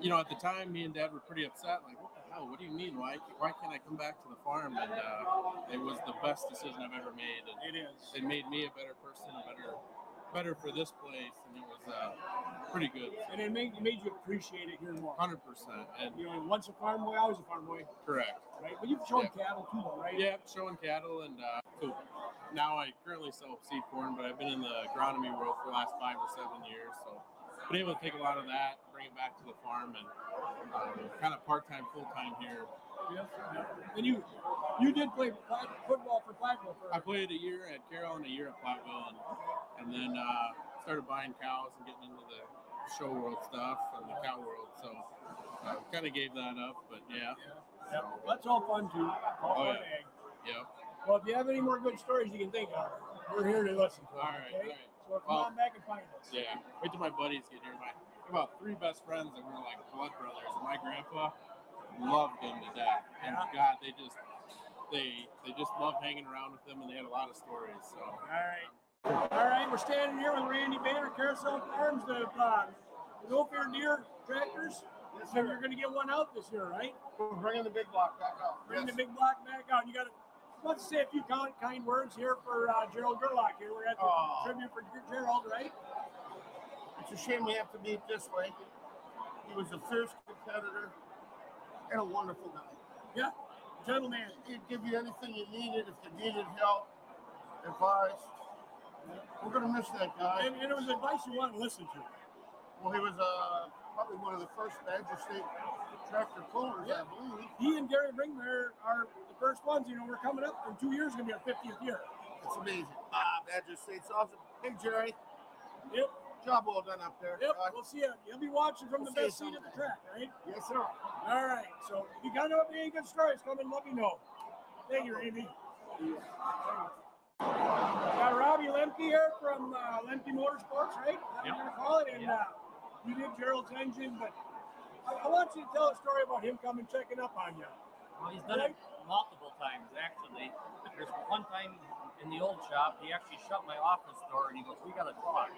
you know, at the time, me and Dad were pretty upset. Like, what? What do you mean? Why why can't I come back to the farm? And uh, it was the best decision I've ever made. And It is. it made me a better person, a better better for this place, and it was uh, pretty good. And it made, it made you appreciate it here more. Hundred percent, and You know, once a farm boy, always a farm boy, correct. right? But you've shown Yeah. cattle too, though, right? Yeah, showing cattle, and uh, so now I currently sell seed corn, but I've been in the agronomy world for the last five or seven years, so been able to take a lot of that, bring it back to the farm, and um, kind of part time, full time here. Yeah. And you, you did play football for Platteville for. I played a year at Carroll and a year at Platteville, and, and then uh, started buying cows and getting into the show world stuff and the cow world. So uh, kind of gave that up, but yeah. Yeah, that's all fun too. All Oh, fun yeah. ag. Yep. Well, if you have any more good stories you can think of, we're here to listen to. them, All right, okay? all right. So come Well- on back and find us. Yeah. Wait till my buddies get here. My about three best friends that were like blood brothers. And my grandpa loved them to death. And God, they just they they just loved hanging around with them, and they had a lot of stories. So All right. All right, we're standing here with Randy Bader, Carousel Farms, the uh, no fair deer tractors. So you're going to get one out this year, right? We're bringing the big block back out. Bring the big block back out. You got to let's say a few kind, kind words here for uh, Gerald Gerlach. Here we're at the Oh. tribute for Gerald, right? It's a shame we have to meet this way. He was a fierce competitor and a wonderful guy. Yeah, gentleman. He'd give you anything you needed if you needed help, advice. We're gonna miss that guy. And, and it was advice you wanted to listen to. Well, he was uh, probably one of the first Badger State tractor pullers, I believe. He and Gary Ringler are the first ones. You know, we're coming up in two years, going to be our 50th year. It's amazing. Ah, Badger State's awesome. Hey, Jerry. Yep. Job well done up there. Yep, Uh, we'll see you. You'll be watching from the We'll see you best seat of the track, right? yes, sir. All right. So if you got any good stories, come and let me know. Thank you, Randy. Got Robbie Lemke here from uh, Lemke Motorsports, right? That's what we're gonna call it. And uh, you did Gerald's engine, but I, I want you to tell a story about him coming checking up on you. Well, he's done it multiple times, actually. There's one time in the old shop, he actually shut my office door and he goes, "We gotta talk."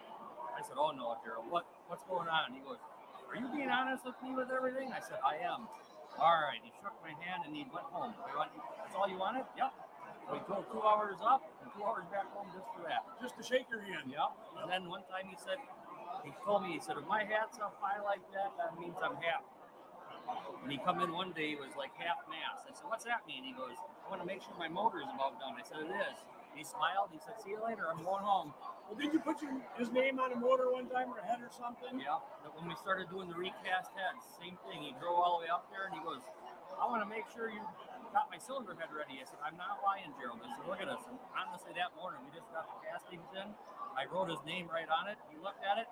I said, "Oh no, Gerald, what what's going on?" He goes, "Are you being honest with me with everything?" I said, "I am." All right. He shook my hand and he went home. Went, That's all you wanted? Yep. So he drove two hours up and two hours back home just for that. Just to shake your hand. Yep. And then one time he said, he told me, he said, if my hat's up high like that, that means I'm happy. When he come in one day, he was like half mast. I said, "What's that mean?" He goes, "I want to make sure my motor is about done." I said, "It is." He smiled. He said, "See you later. I'm going home." Well, did you put your, his name on a motor one time or a head or something? Yeah. When we started doing the recast heads, same thing. He drove all the way up there and he goes, "I want to make sure you got my cylinder head ready." I said, "I'm not lying, Gerald." I said, "Look at us." And honestly, that morning we just got the castings in. I wrote his name right on it. He looked at it,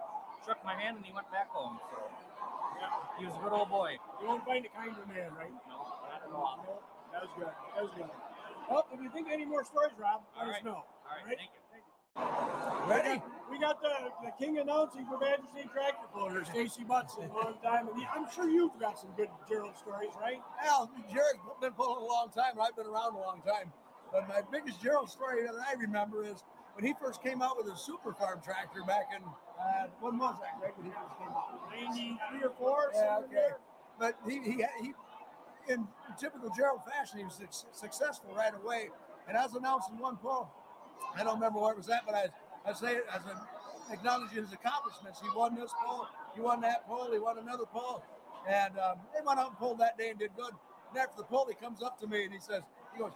shook my hand, and he went back home. So he was a good old boy. You won't find a kinder man, right? No, not at all. No, that was good. That was good. Well, if you think of any more stories, Rob, let All us right. know. All right, thank you. Ready? We got the, the king announcing for Badger State Tractor Puller, Stacy Butts, a long time. And I'm sure you've got some good Gerald stories, right? Al, Jared's been pulling a long time, and I've been around a long time. But my biggest Gerald story that I remember is when he first came out with his super farm tractor back in uh, when was that, Greg? When he first came out? 93 or 4? Yeah, okay. there. But he, he, he in typical Gerald fashion, he was suc- successful right away. And as announced in one poll. I don't remember where it was at, but I, I say it as an acknowledging his accomplishments. He won this poll. he won that poll. he won another poll. And um, they went out and pulled that day and did good. And after the poll, he comes up to me and he says, he goes,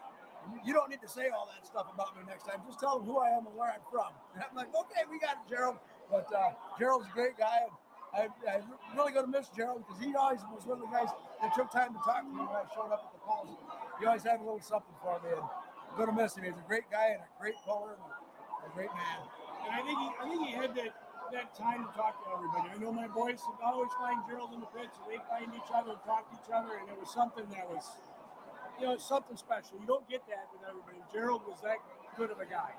you don't need to say all that stuff about me next time. Just tell them who I am and where I'm from. And I'm like, okay, we got it, Gerald. But uh, Gerald's a great guy. I, I'm really going to miss Gerald because he always was one of the guys that took time to talk to me when I showed up at the polls. He always had a little something for me. And I'm going to miss him. He's a great guy and a great puller and a, great man. And I think he, I think he had that, that time to talk to everybody. I know my boys always find Gerald in the pits, and they find each other and talk to each other, and it was something that was, you know, something special. You don't get that with everybody. Gerald was that good of a guy.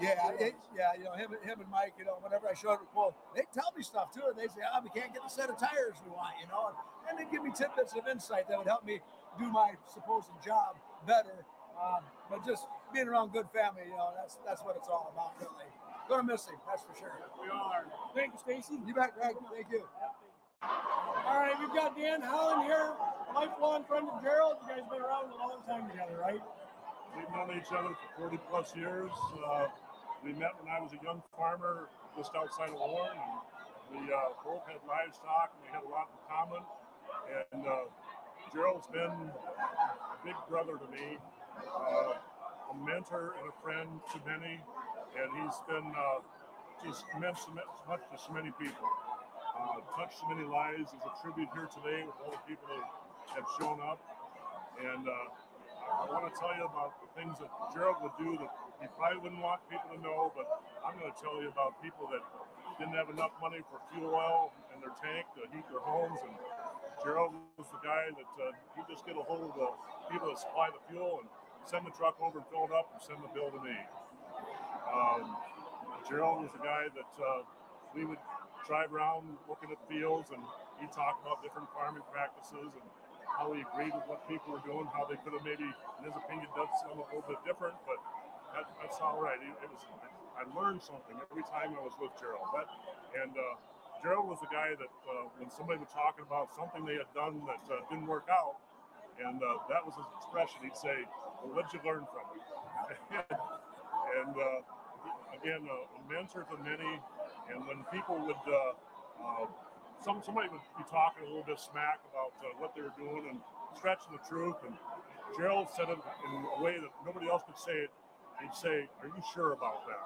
Yeah, it, yeah, you know him, him and Mike. You know, whenever I show up at Cole, they tell me stuff too. And they say, "Ah, we can't get the set of tires we want," you know, and, they give me tidbits of insight that would help me do my supposed job better. Um, but just being around good family, you know, that's that's what it's all about. Really, gonna miss him, that's for sure. We are. Thank you, Stacy. You bet, Greg. Thank you. All right, we've got Dan Holland here, lifelong friend of Gerald. You guys been around a long time together, right? We've known each other for 40 plus years. Uh, we met when I was a young farmer just outside of Warren. We uh, both had livestock and we had a lot in common. And uh, Gerald's been a big brother to me, uh, a mentor and a friend to many. And he's been uh, just meant much to so many people. Uh, touched so many lives. There's a tribute here today with all the people that have shown up. And uh, I want to tell you about the things that Gerald would do that he probably wouldn't want people to know, but I'm going to tell you about people that didn't have enough money for fuel oil in their tank to heat their homes. And Gerald was the guy that uh, he'd just get a hold of the people that supply the fuel and send the truck over and fill it up and send the bill to me. Um, Gerald was the guy that uh, we would drive around looking at fields and he'd talk about different farming practices and how he agreed with what people were doing, how they could have maybe, in his opinion, done something a little bit different, but that, that's all right. It, it was, I, learned something every time I was with Gerald. That, and uh, Gerald was the guy that uh, when somebody was talking about something they had done that uh, didn't work out, and uh, that was his expression, he'd say, well, what'd you learn from it? and uh, again, a mentor to many, and when people would, uh, uh, some somebody would be talking a little bit smack about uh, what they were doing and stretching the truth, and Gerald said it in a way that nobody else could say it. He'd say, "Are you sure about that?"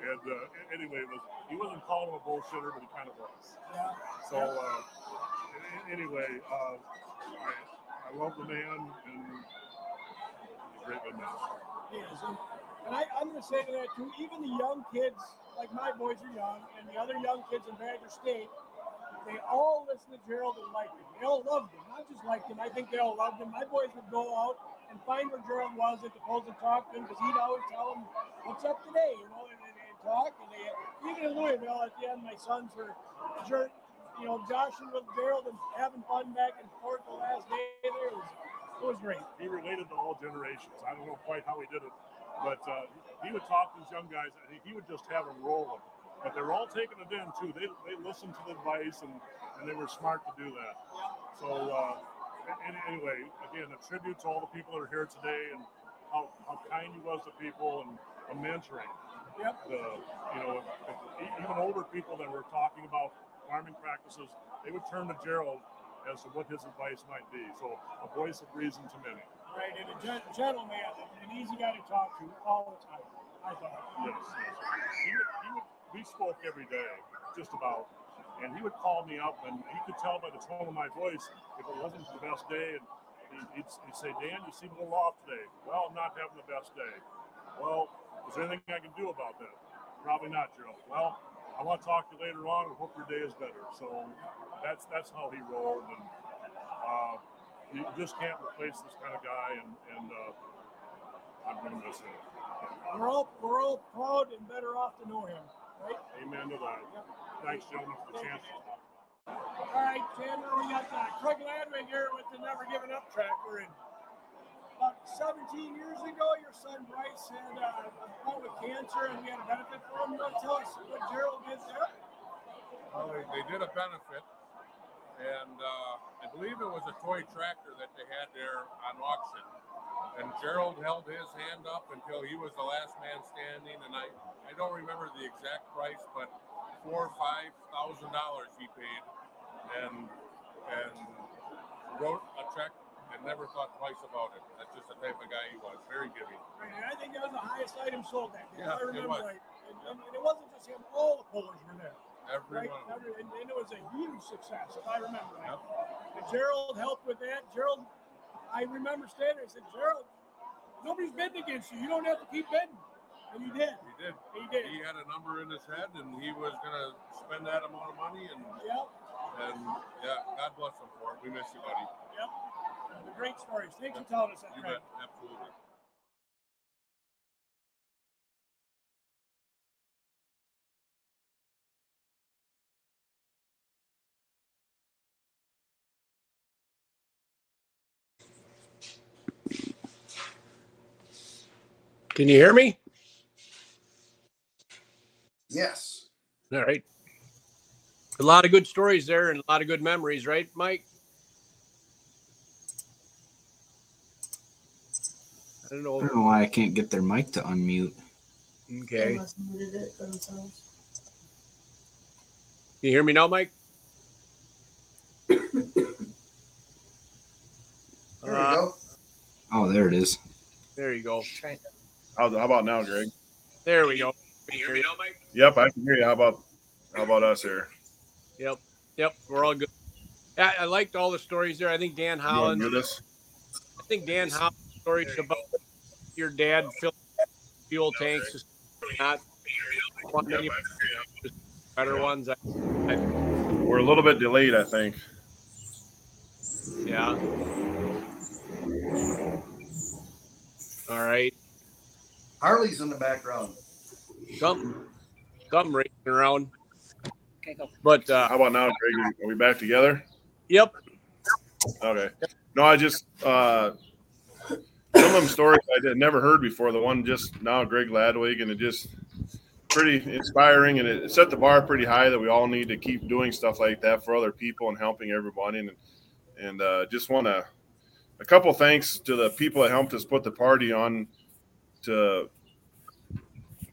And uh, anyway, was he wasn't calling him a bullshitter, but he kind of was. Yeah. So anyway, I, I love the man, and. He is. And, I, I'm going to say that too, even the young kids, like my boys are young, and the other young kids in Badger State, they all listen to Gerald and liked him. They all loved him, not just liked him. I think they all loved him. My boys would go out and find where Gerald was at the polls and talk to him because he'd always tell them what's up today, you know, and, and, and talk. And they, even in Louisville, at the end, my sons were, you know, joshing with Gerald and having fun back and forth the last day there. It was, it was great. He related to all generations. I don't know quite how he did it, but uh, he would talk to these young guys, and he would just have them roll them. But they're all taking it in too. They, they listened to the advice, and, and they were smart to do that. So uh, anyway, again, a tribute to all the people that are here today, and how, how kind he was to people, and a mentoring. Yep. The, you know, even older people that were talking about farming practices, they would turn to Gerald as to what his advice might be. So a voice of reason to many. Right, and a gen- gentleman, an easy guy to talk to all the time. I thought. Yes, yes. He would, he would, we spoke every day, just about. And he would call me up, and he could tell by the tone of my voice if it wasn't the best day. And he'd, he'd, say, Dan, you seem a little off today. Well, I'm not having the best day. Well, is there anything I can do about that? Probably not, Gerald. Well, I want to talk to you later on. and hope your day is better. So that's that's how he rolled, and uh, you just can't replace this kind of guy. And, and uh, I'm gonna miss him. We're all we're all proud and better off to know him, right? Amen to that. Thanks, gentlemen, for the chance. to talk. All right, Chandler, we got uh, Craig Ladwig here with the Never Giving Up tractor. And about 17 years ago, your son Bryce had uh, a bout with cancer, and we had a benefit for him. You want to tell us what Gerald did there? Well, they, they did a benefit, and uh, I believe it was a toy tractor that they had there on auction. And Gerald held his hand up until he was the last man standing, and I, I don't remember the exact price, but four or five thousand dollars he paid, and and wrote a check and never thought twice about it. That's just the type of guy he was, very giving. Right, and I think that was the highest item sold that day. Yeah, if I it remember was. right. And, and, and it wasn't just him; all the pullers were there. Every right? one. And, and it was a huge success, if I remember right. And Gerald helped with that. Gerald, I remember standing. I said, Gerald, nobody's bidding against you. You don't have to keep bidding. And he did. He did. He did. He had a number in his head, and he was gonna spend that amount of money, and Yep. and yeah, God bless him for it. We miss you, buddy. Yep. The great stories. Thanks for telling us that, You Craig. bet. Absolutely. Can you hear me? Yes. All right. A lot of good stories there and a lot of good memories, right, Mike? I don't know. I know. don't know why I can't get their mic to unmute. Okay. They must it themselves. Can you hear me now, Mike? There you Uh, go. Oh, there it is. There you go. How, how about now, Greg? There we go. Can you hear me now, Mike? Yep, I can hear you. How about how about us here? Yep. Yep. We're all good. Yeah, I liked all the stories there. I think Dan Holland. to this? I think Dan Holland's stories about your dad filling fuel tanks is not one many better ones. I, I, We're a little bit delayed, I think. yeah. All right. Harley's in the background. Something, something racing around. okay But uh, How about now, Greg? Are we back together? yep. Okay. No, I just uh some of them stories I had never heard before. The one just now, Craig Ladwig, and it just pretty inspiring, and it set the bar pretty high that we all need to keep doing stuff like that for other people and helping everybody. And and uh, just want to a couple thanks to the people that helped us put the party on. To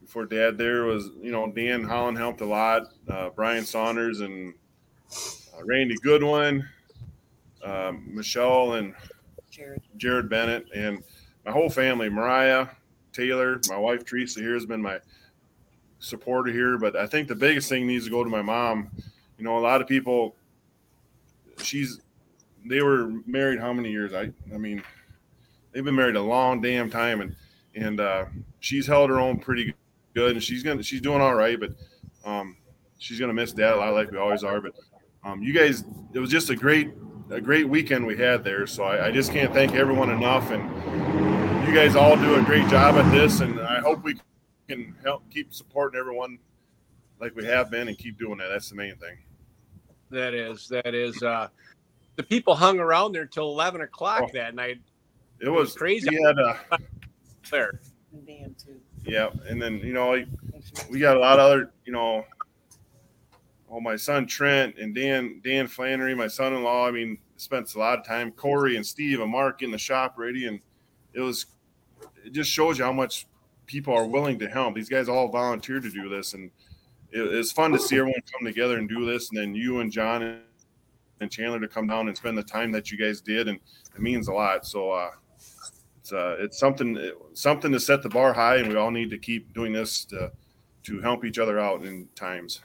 for Dad, there was you know Dan Holland helped a lot, uh, Brian Saunders and uh, Randy Goodwin um, Michelle and Jared. Jared Bennett, and my whole family. Mariah Taylor, my wife Teresa here has been my supporter here. But I think the biggest thing needs to go to my mom. You know, a lot of people. She's. They were married how many years? I. I mean, they've been married a long damn time, and and uh, she's held her own pretty good, and she's gonna she's doing all right, but um, she's gonna miss dad a lot, like we always are. But um, you guys, it was just a great a great weekend we had there. So I, I just can't thank everyone enough, and you guys all do a great job at this, and I hope we can help keep supporting everyone like we have been, and keep doing that. That's the main thing. That is, that is. Uh, the people hung around there till eleven o'clock Oh. that night. It was crazy. We had uh, There. And Dan too. Yeah, and then you know we got a lot of other you know. Oh, my son Trent and Dan Dan Flannery, my son-in-law. I mean, spent a lot of time. Corey and Steve and Mark in the shop ready, and it was. It just shows you how much people are willing to help. These guys all volunteered to do this, and it, it's fun to see everyone come together and do this. And then you and John and, and Chandler to come down and spend the time that you guys did, and it means a lot. So. uh it's uh, it's something something to set the bar high, and we all need to keep doing this to to help each other out in times.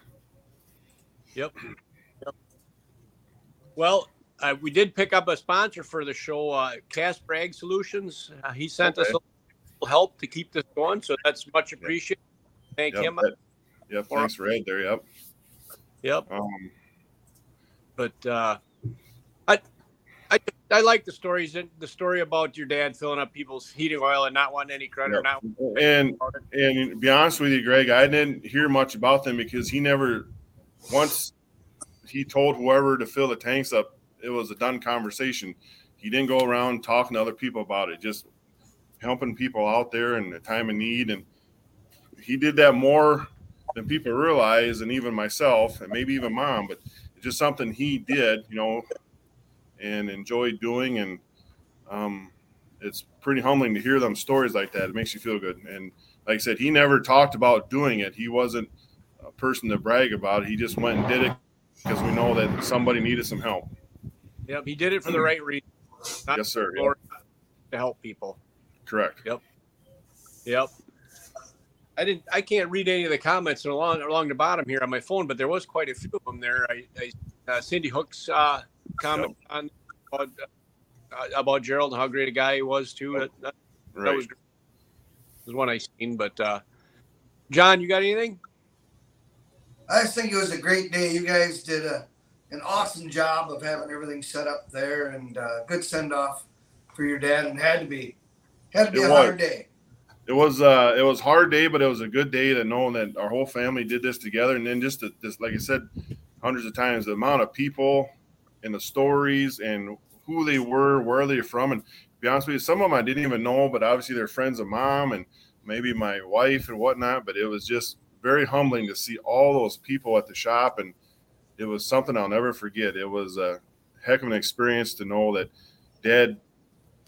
Yep. Yep. Well, uh, we did pick up a sponsor for the show, uh, Ag Solutions. Uh, he sent us a little help to keep this going, so that's much appreciated. Thank Yep, him. that- yep. Thanks, Red. There. Yep. Yep. Um, But uh, I, like the stories. The story about your dad filling up people's heating oil and not wanting any credit. Yep. Not and and to be honest with you, Greg, I didn't hear much about them because he never once he told whoever to fill the tanks up, it was a done conversation. He didn't go around talking to other people about it, just helping people out there in a time of need. And he did that more than people realize, and even myself, and maybe even mom, but it's just something he did, you know, and enjoy doing. And um, it's pretty humbling to hear them stories like that. It makes you feel good. And like I said, he never talked about doing it. He wasn't a person to brag about it. He just went and did it because we know that somebody needed some help. Yep, he did it for the right reason. Not Yes, sir. for- To help people. Correct. Yep. Yep. I didn't. I can't read any of the comments along along the bottom here on my phone, but there was quite a few of them there. I, I uh, Cindy Hook's uh, comment on about, uh, about Gerald and how great a guy he was too. That, that, that Right. was was one I seen. But uh, John, you got anything? I just think it was a great day. You guys did a, an awesome job of having everything set up there and uh, good send off for your dad. And had to be had to be It a was. hard day. It was uh it was hard day, but it was a good day to know that our whole family did this together. And then just, to, just like I said, hundreds of times, the amount of people and the stories and who they were, where they're from, and to be honest with you, some of them I didn't even know, but obviously they're friends of mom and maybe my wife and whatnot, but it was just very humbling to see all those people at the shop, and it was something I'll never forget. It was a heck of an experience to know that Dad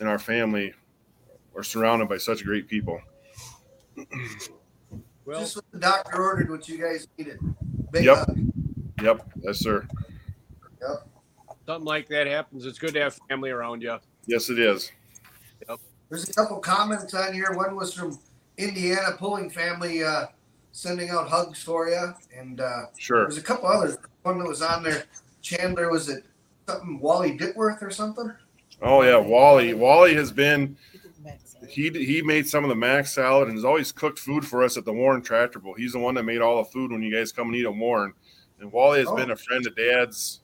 and our family are surrounded by such great people. Well, Just what the doctor ordered, what you guys needed. Big Yep. hug. Yep, yes, sir. Yep. Something like that happens. It's good to have family around you. Yes, it is. Yep. There's a couple comments on here. One was from Indiana Pulling Family uh, sending out hugs for you, and uh, Sure. there's a couple others. One that was on there. Chandler was it something Wally Ditworth or something? Oh yeah, Wally. Wally has been. He he made some of the mac salad and has always cooked food for us at the Warren Tractor Bowl. He's the one that made all the food when you guys come and eat at Warren. And Wally has Oh. been a friend of Dad's.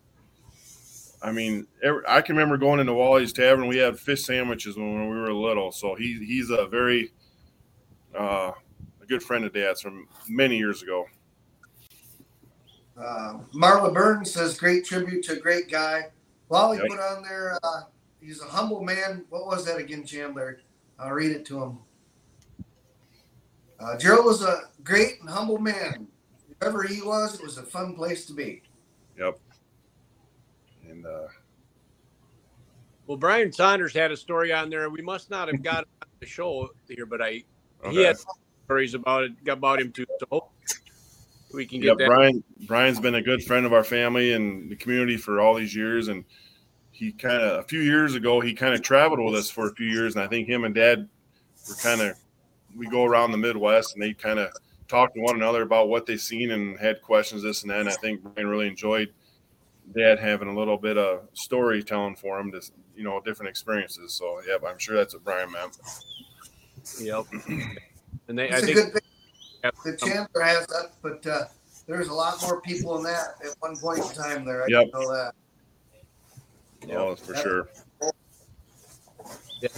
I mean, every, I can remember going into Wally's Tavern. We had fish sandwiches when we were little. So he he's a very uh, a good friend of Dad's from many years ago. Uh, Marla Burns says, "Great tribute to a great guy." Wally Yep. put on there. Uh, he's a humble man. What was that again, Chandler? I'll read it to him. Uh, Gerald was a great and humble man. Whoever he was, it was a fun place to be. Yep. And uh, Well, Brian Saunders had a story on there. We must not have got on the show here, but I he Okay. had stories about it got about him too. So we can Yeah, get that. Brian. Brian's been a good friend of our family and the community for all these years, and he kind of a few years ago he kind of traveled with us for a few years, and I think him and Dad were kind of we go around the Midwest and they kind of talk to one another about what they've seen and had questions this and that. And I think Brian really enjoyed Dad having a little bit of storytelling for him, to you know, different experiences. So yeah, I'm sure that's what Brian meant. Yep. And they, I It's a think good thing that Chandler has that, but uh, there's a lot more people in that at one point in time there. I Yep. know that. Oh, for sure. Yeah,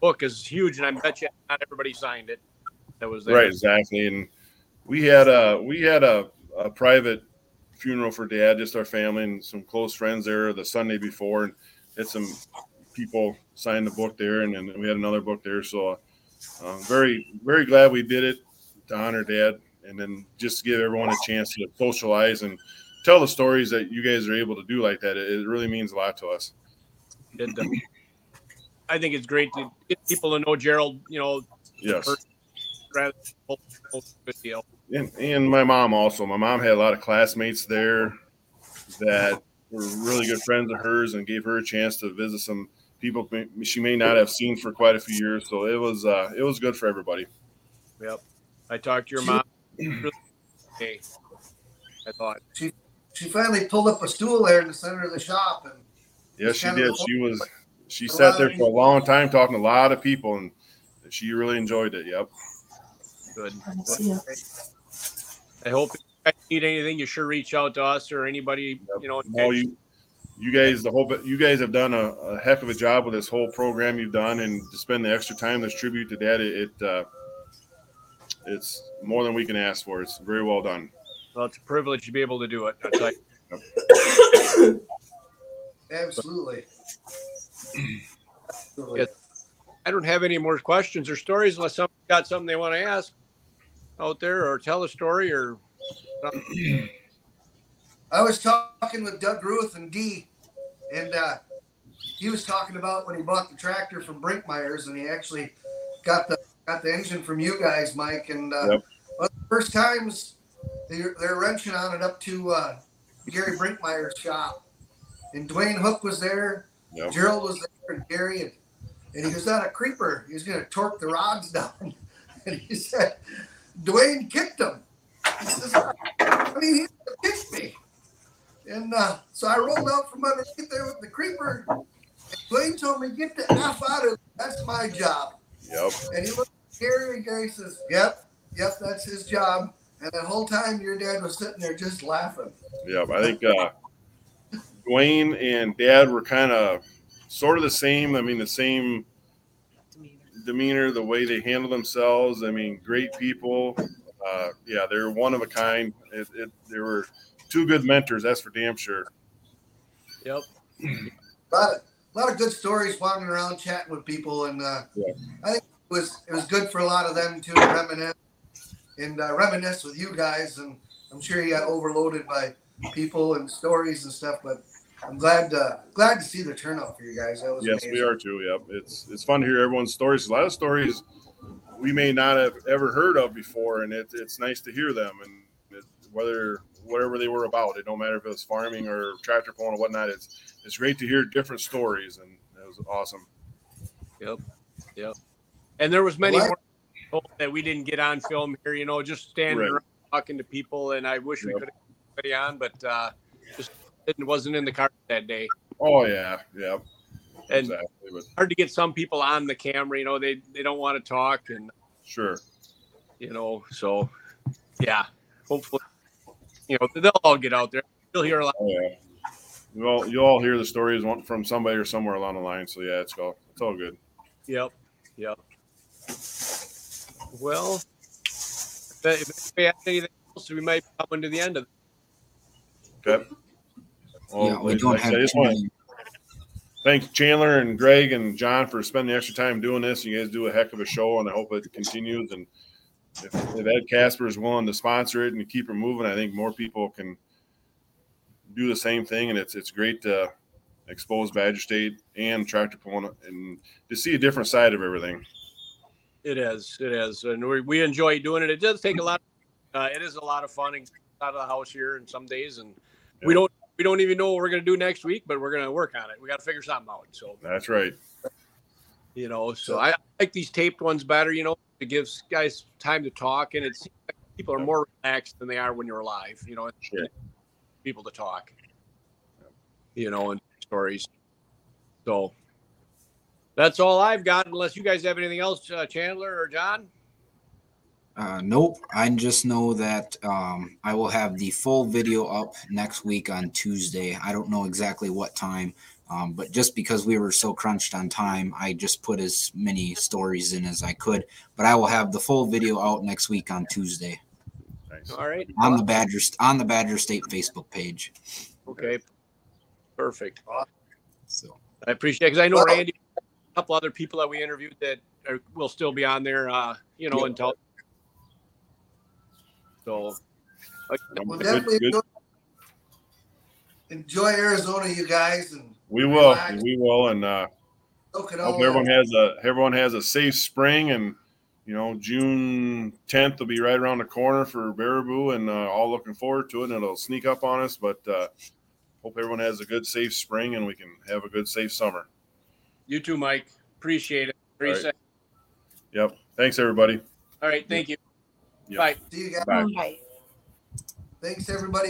book is huge, and I bet you not everybody signed it. That was there. Right, exactly. And we had a we had a, a private funeral for dad, just our family and some close friends there the Sunday before, and had some people sign the book there, and then we had another book there. So, uh, very very glad we did it to honor dad, and then just give everyone a chance to socialize and tell the stories that you guys are able to do like that. It, it really means a lot to us. It, uh, I think it's great to get people to know Gerald. You know, Yes. rather than good deal. And, and my mom also. My mom had a lot of classmates there that were really good friends of hers and gave her a chance to visit some people she may not have seen for quite a few years. So it was uh, it was good for everybody. Yep. I talked to your mom. Hey, I thought. She she finally pulled up a stool there in the center of the shop, and Yes, she did. She was she sat there for a long time talking to a lot of people, and she really enjoyed it. Yep. Good. I hope if you need anything, you sure reach out to us or anybody. You know, No, you you guys the whole you guys have done a, a heck of a job with this whole program you've done, and to spend the extra time this tribute to Dad, it, it uh, it's more than we can ask for. It's very well done. well, it's a privilege to be able to do it. I tell you. absolutely. Absolutely. I don't have any more questions or stories unless somebody got something they want to ask out there or tell a story or. I was talking with Doug Ruth and Dee, and uh, he was talking about when he bought the tractor from Brinkmeyer's, and he actually got the got the engine from you guys, Mike. And uh, Yep. one of the first times they're, they're wrenching on it up to uh, Gary Brinkmeyer's shop, and Dwayne Hook was there, Yep. Gerald was there, and Gary, and, and he was on a creeper. He was going to torque the rods down, and he said, Dwayne kicked him. Says, I mean, he kicked me. And uh, so I rolled out from underneath there with the creeper. And Dwayne told me, get the F out of it. That's my job. Yep. And he looked at Gary and Gary says, Yep, yep, that's his job. And the whole time your dad was sitting there just laughing. Yep. I think uh, Dwayne and Dad were kind of sort of the same. I mean, the same demeanor, the way they handle themselves. I mean, great people. Uh, yeah, they're one of a kind. It, it, they were two good mentors. That's for damn sure. Yep. A lot of, a lot of good stories wandering around chatting with people. And uh, Yeah. I think it was it was good for a lot of them to reminisce and uh, reminisce with you guys. And I'm sure you got overloaded by people and stories and stuff, but I'm glad uh, glad to see the turnout for you guys. That was Yes, amazing. we are too. Yep. It's it's fun to hear everyone's stories. A lot of stories we may not have ever heard of before, and it, it's nice to hear them. And it, whether whatever they were about, it don't matter if it was farming or tractor pulling or whatnot. It's it's great to hear different stories, and it was awesome. Yep. Yep. And there was many Well, more people that we didn't get on film here, you know, just standing Right. around talking to people. And I wish we could have been on, but uh, just it wasn't in the car that day. Oh yeah, yeah, And exactly. But hard to get some people on the camera, you know, they, they don't want to talk and, sure, you know, so yeah, hopefully, you know, they'll all get out there. You'll hear a lot. oh yeah. You all you all hear the stories from somebody or somewhere along the line. So yeah, it's all it's all good. Yep. Yep. Well, if, we have anything else, we might come coming to the end of it. Okay. Well, yeah, we don't like I have said, I just want many- thank Chandler and Greg and John for spending the extra time doing this. You guys do a heck of a show, and I hope it continues. And if, if Ed Casper is willing to sponsor it and keep it moving, I think more people can do the same thing. And it's it's great to expose Badger State and tractor pulling and to see a different side of everything. It is. It is, and we, we enjoy doing it. It does take a lot. Uh, it is a lot of fun and out of the house here, and some days, and we don't we don't even know what we're gonna do next week, but we're gonna work on it. We got to figure something out. So That's right. you know, so I like these taped ones better. You know, it gives guys time to talk, and it's people are more relaxed than they are when you're live. You know, Sure. people to talk. You know, and stories. So that's all I've got. Unless you guys have anything else, uh, Chandler or John. Uh, nope. I just know that um, I will have the full video up next week on Tuesday. I don't know exactly what time, um, but just because we were so crunched on time, I just put as many stories in as I could. But I will have the full video out next week on Tuesday Nice. All right. on the Badger on the Badger State Facebook page. Okay. Perfect. Awesome. So I appreciate because I know Randy, a couple other people that we interviewed that are, will still be on there. Uh, you know, Yep. until so. Well, Good- definitely good. enjoy, enjoy Arizona, you guys, and We will. Relax. We will, and uh, soak hope everyone has a everyone has a safe spring and you know june 10th will be right around the corner for baraboo and uh, all looking forward to it and it'll sneak up on us but uh, hope everyone has a good safe spring and we can have a good safe summer You too, Mike. Appreciate it. Very All right. safe. yep thanks everybody All right. Thank you. Yep. Bye. See you guys. Bye. Bye. Thanks, everybody.